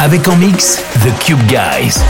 Avec en mix The Cube Guys.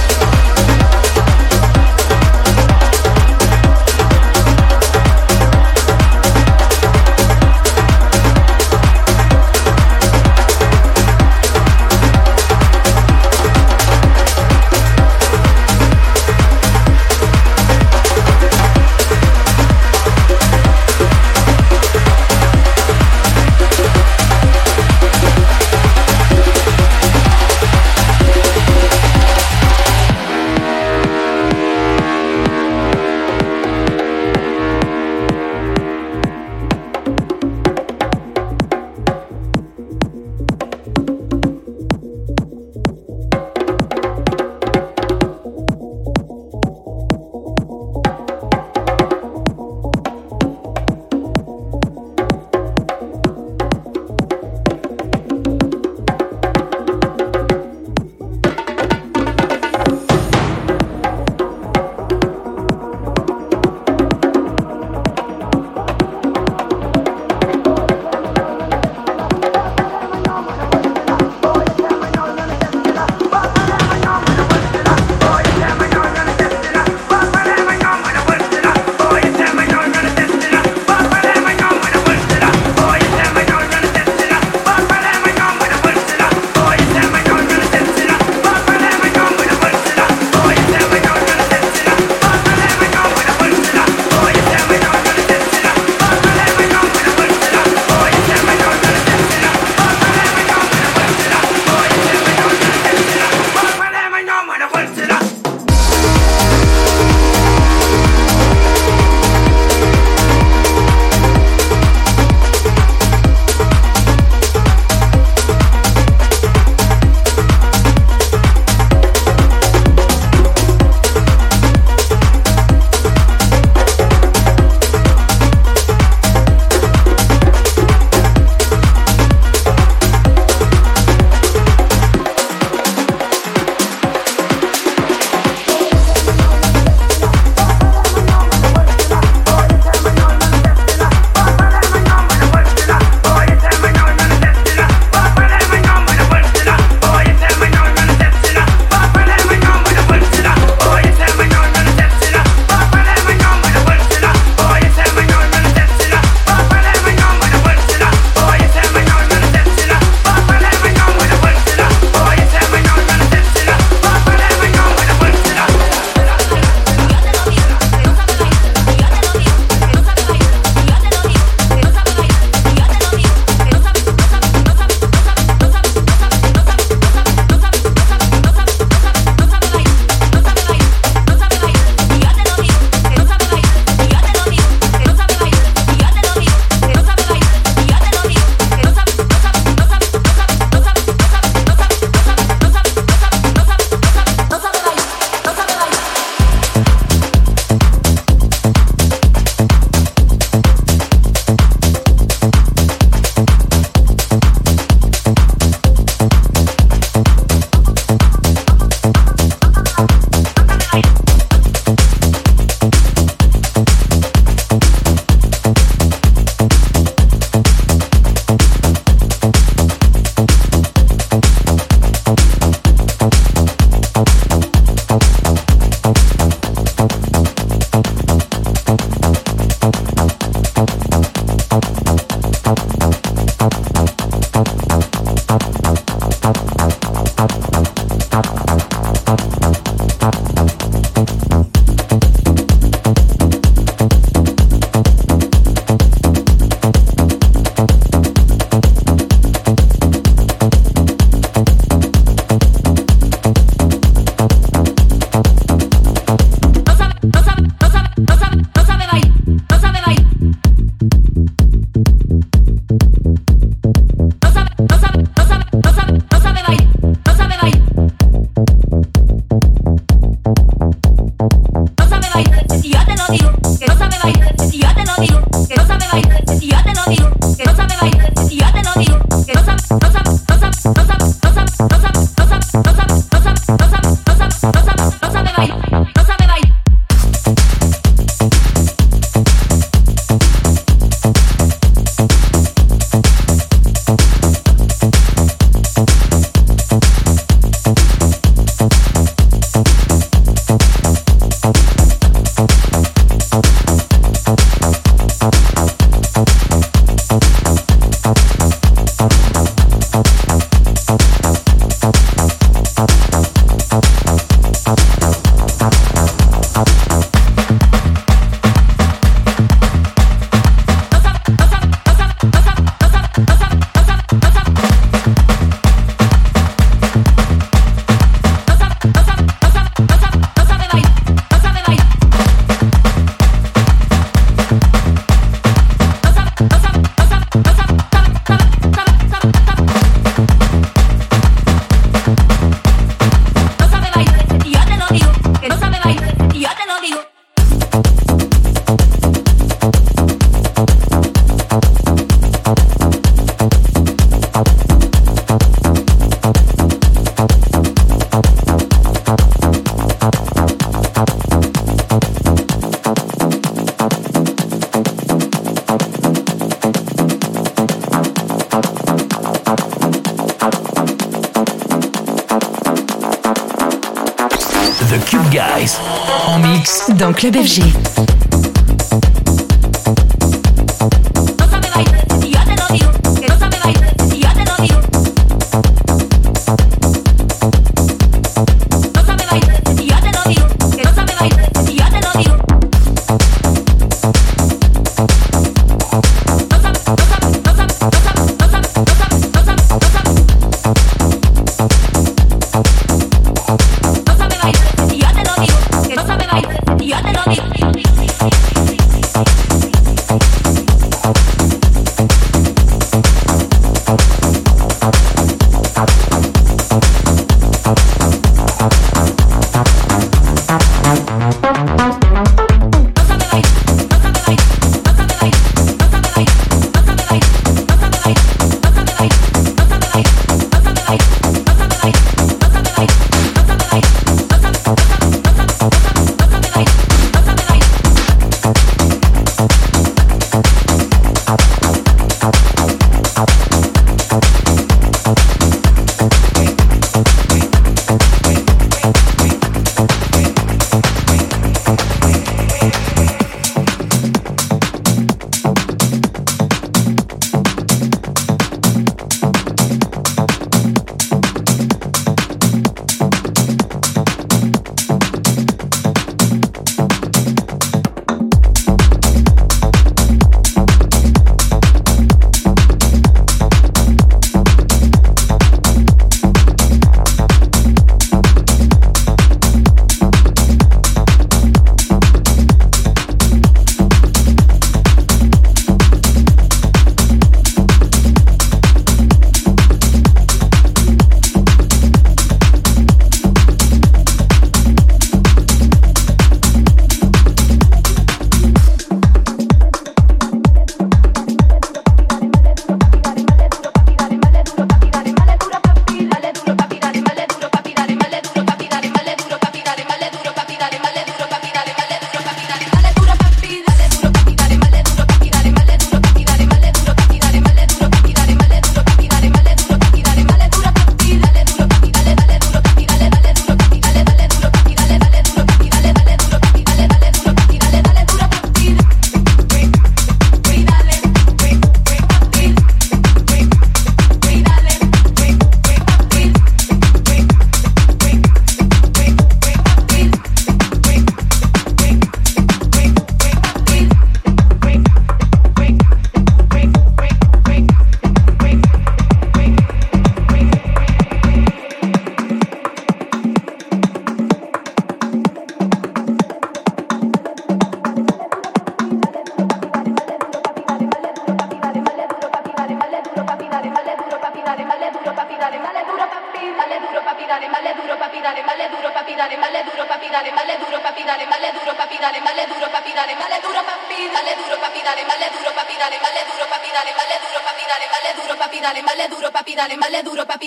Club FG.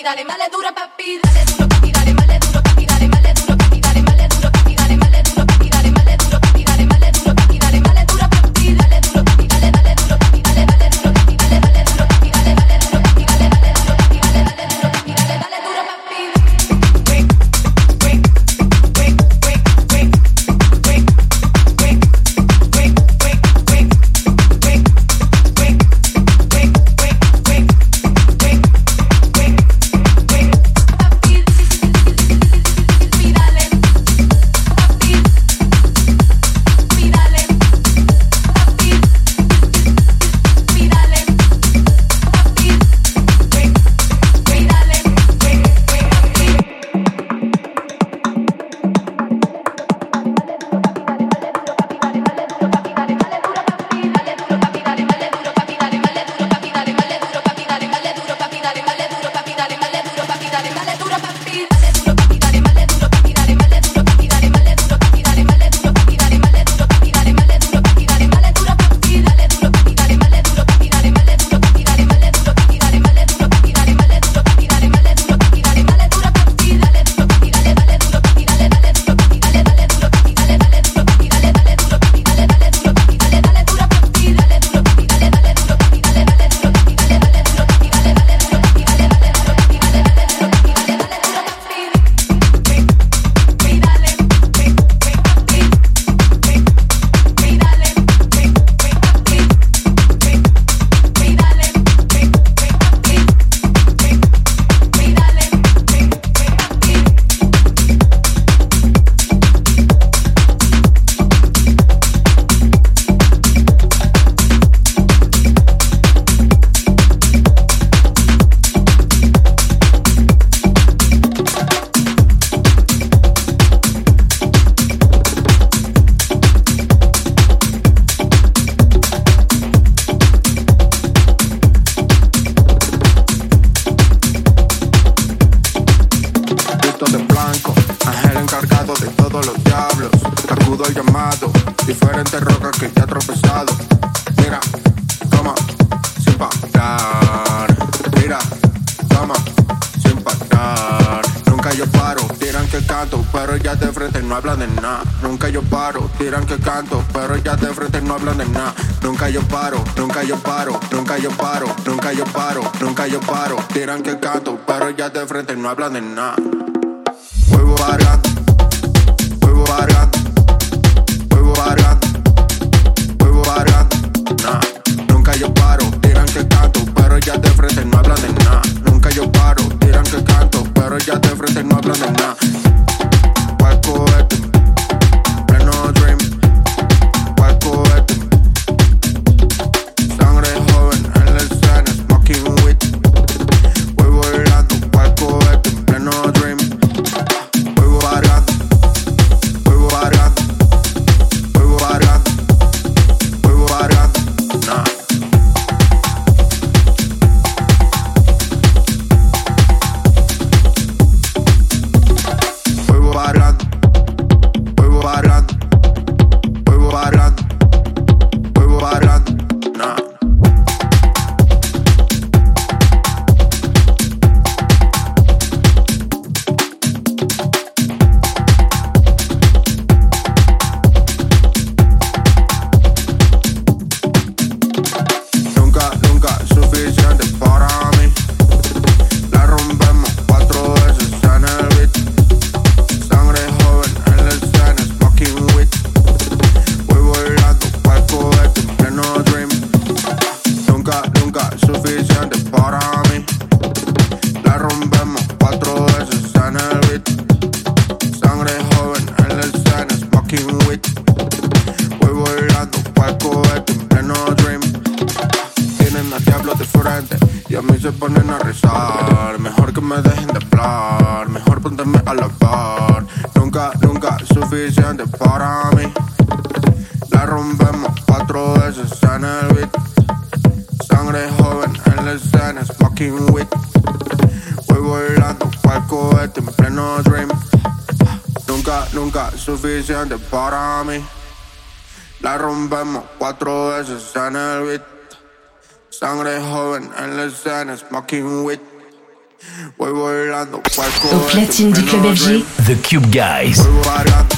dale, dale, dale. smoking with. We were Au platine du club FG, The Cube Guys. We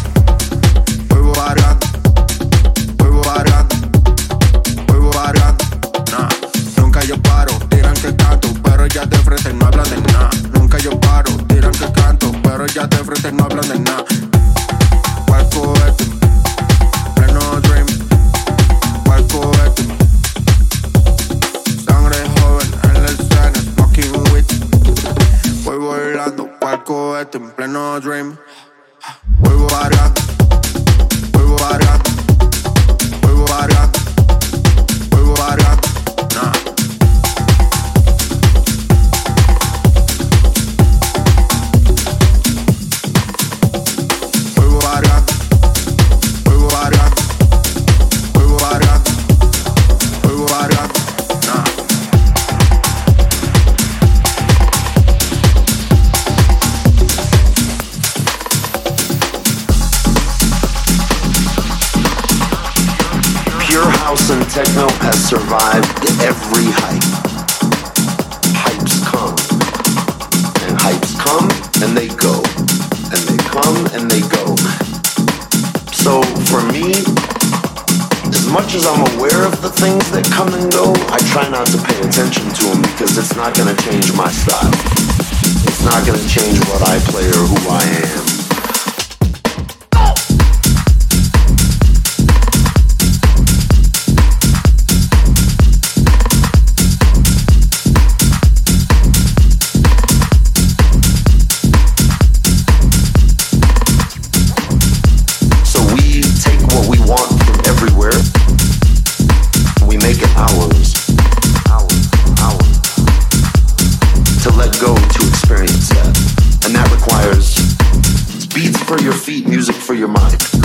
for your feet, music for your mind.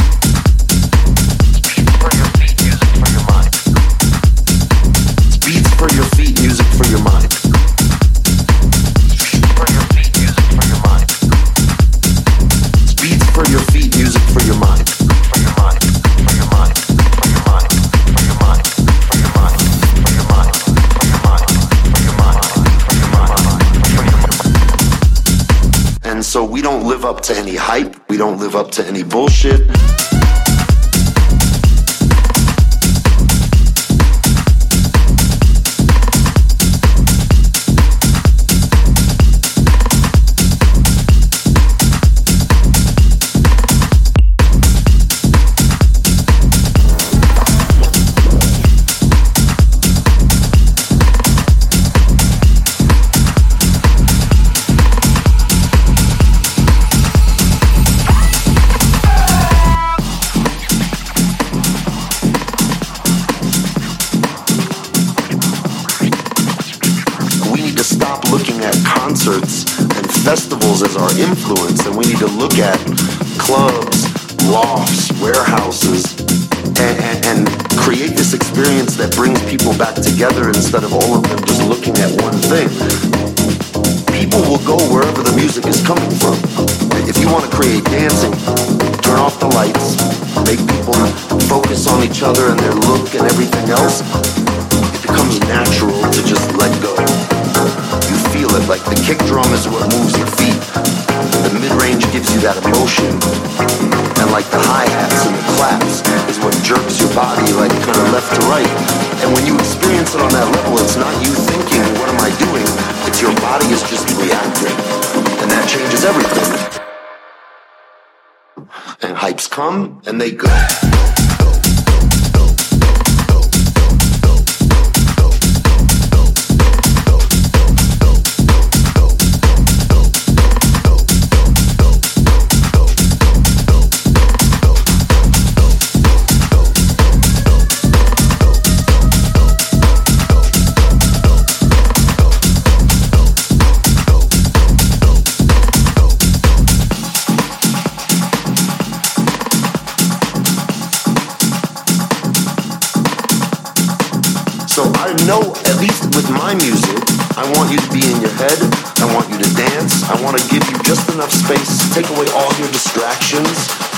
to any hype. We don't live up to any bullshit. body like kind of left to right. And when you experience it on that level, it's not you thinking, what am I doing? It's your body is just reacting. And that changes everything. And hypes come and they go. distractions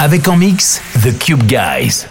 Avec en mix The Cube Guys.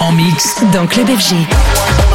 En mix dans Club FG.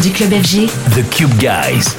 Du club FG, The Cube Guys.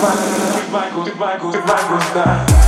Michael, Michael, Michael, Michael, Michael, Michael, Michael, Michael, Michael, Michael, Michael, Michael,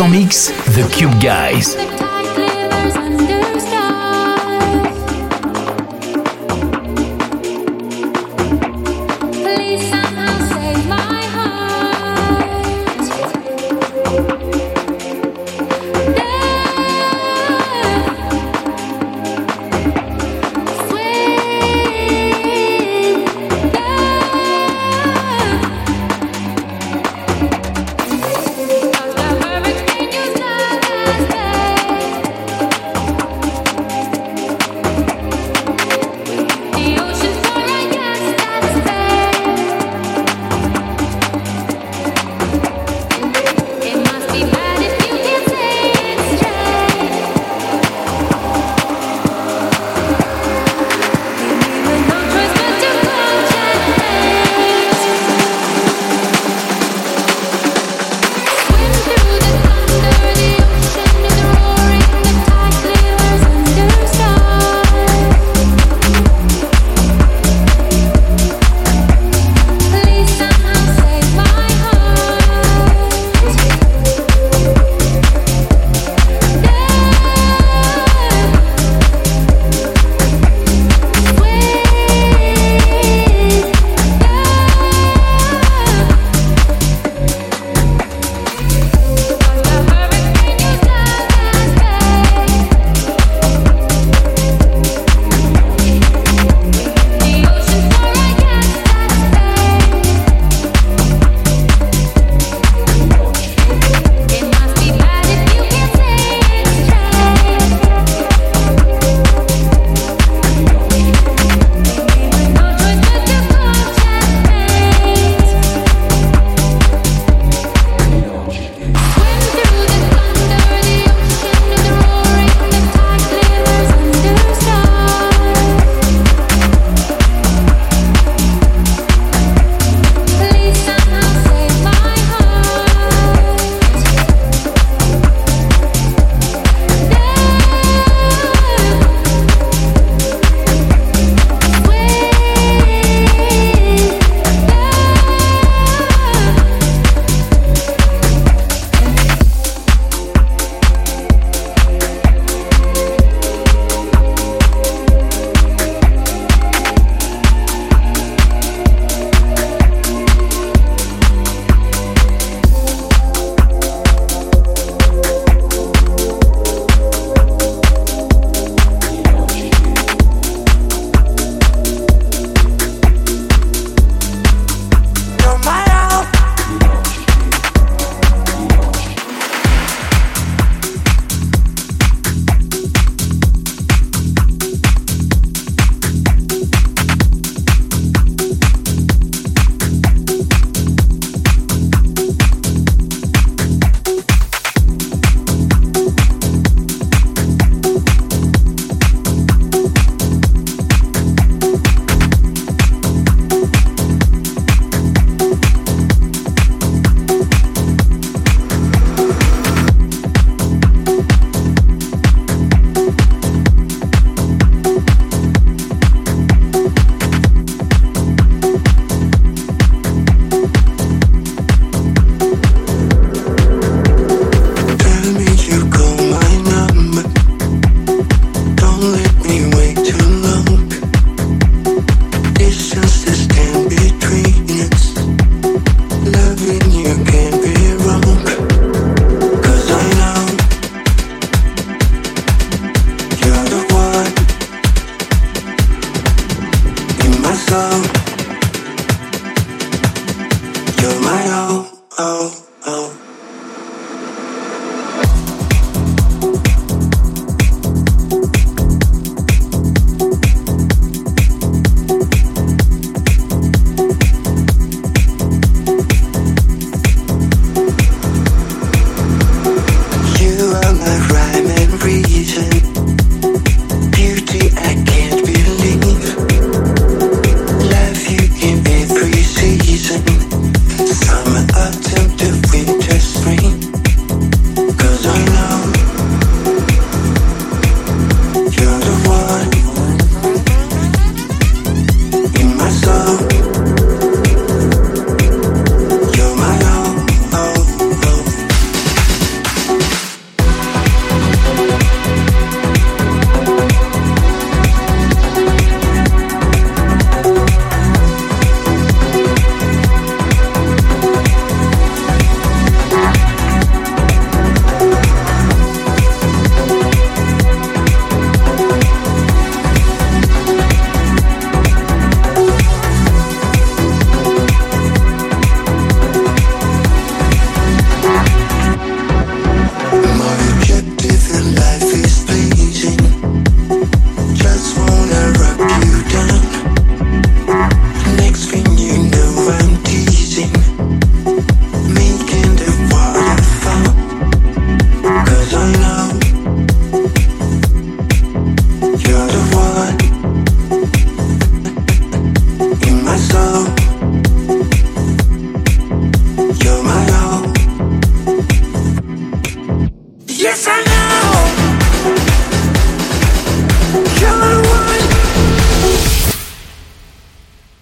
en mix The Cube Guys.